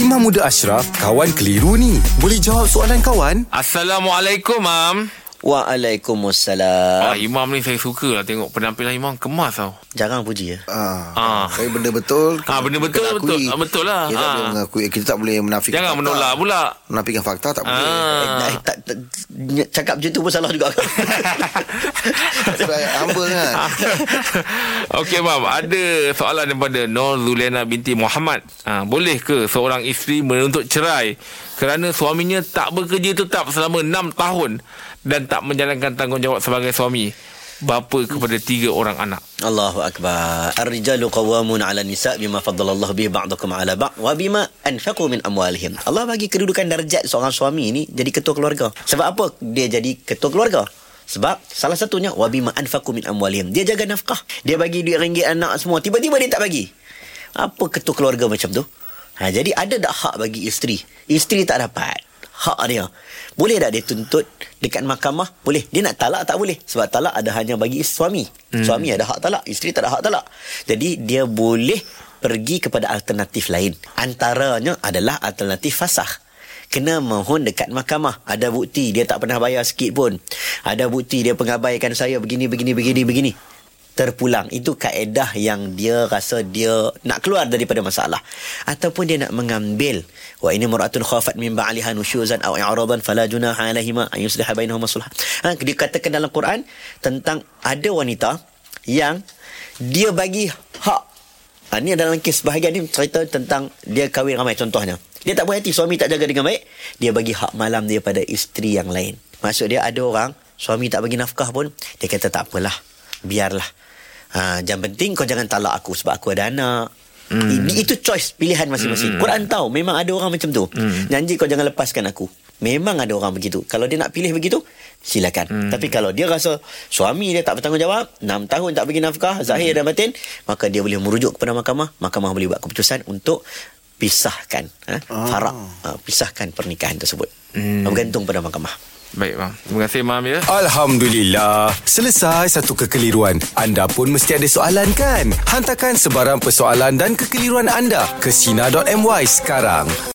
Imam Muda Ashraf, kawan keliru ni. Boleh jawab soalan kawan? Assalamualaikum, Mam. Waalaikumsalam. Ah, Imam ni saya suka lah tengok penampilan Imam kemas tau. Jarang puji ya. Ah, Ah. Saya benda betul Ah, benda betul, kena betul. Ah, betul lah. Kita Ah. boleh mengakui Kita tak boleh menafikan Jangan fakta. menolak pula. Menafikan fakta tak boleh Ah. Eh, tak, tak, cakap macam tu pun salah juga. Sebab humble kan Okey, Mam. Ada soalan daripada Nur Zuliana binti Muhammad. Ah, boleh ke seorang isteri menuntut cerai kerana suaminya tak bekerja tetap selama 6 tahun dan tak menjalankan tanggungjawab sebagai suami? Bapa kepada tiga orang anak. Allahu akbar. Ar-rijalu qawwamun 'ala nisa bima faddalallahu bihi ba'dakum 'ala ba'd wa bima anfaqu min amwalihim. Allah bagi kedudukan darjat seorang suami ni jadi ketua keluarga. Sebab apa dia jadi ketua keluarga? Sebab salah satunya wa bima anfaqu min amwalihim. Dia jaga nafkah. Dia bagi duit ringgit anak semua. Tiba-tiba dia tak bagi. Apa ketua keluarga macam tu? Ha, jadi ada tak hak bagi isteri? Isteri tak dapat. Hak dia. Boleh tak dia tuntut dekat mahkamah? Boleh. Dia nak talak tak boleh. Sebab talak ada hanya bagi suami. Hmm. Suami ada hak talak. Isteri tak ada hak talak. Jadi dia boleh pergi kepada alternatif lain. Antaranya adalah alternatif fasah. Kena mohon dekat mahkamah. Ada bukti dia tak pernah bayar sikit pun. Ada bukti dia pengabaikan saya begini, begini, begini, begini terpulang. Itu kaedah yang dia rasa dia nak keluar daripada masalah. Ataupun dia nak mengambil. Wa ini muratun khafat min ba'liha nusyuzan aw i'radan fala junaha alaihima an yusliha bainahuma sulh. Ha, dia katakan dalam Quran tentang ada wanita yang dia bagi hak. Ha, ni dalam kes bahagian ni cerita tentang dia kahwin ramai contohnya. Dia tak berhati suami tak jaga dengan baik. Dia bagi hak malam dia pada isteri yang lain. Maksud dia ada orang suami tak bagi nafkah pun dia kata tak apalah. Biarlah. Ha, yang penting kau jangan talak aku sebab aku ada anak. Hmm. Itu choice pilihan masing-masing. Hmm. Quran tahu memang ada orang macam tu. Hmm. Janji kau jangan lepaskan aku. Memang ada orang begitu. Kalau dia nak pilih begitu, silakan. Hmm. Tapi kalau dia rasa suami dia tak bertanggungjawab, 6 tahun tak bagi nafkah, zahir dan batin, maka dia boleh merujuk kepada mahkamah. Mahkamah boleh buat keputusan untuk pisahkan ha? farak, ha, pisahkan pernikahan tersebut. Hmm. Bergantung pada mahkamah. Baik, Mam. Terima kasih, Mam ya. Alhamdulillah. Selesai satu kekeliruan. Anda pun mesti ada soalan kan? Hantarkan sebarang persoalan dan kekeliruan anda ke Sina.my sekarang.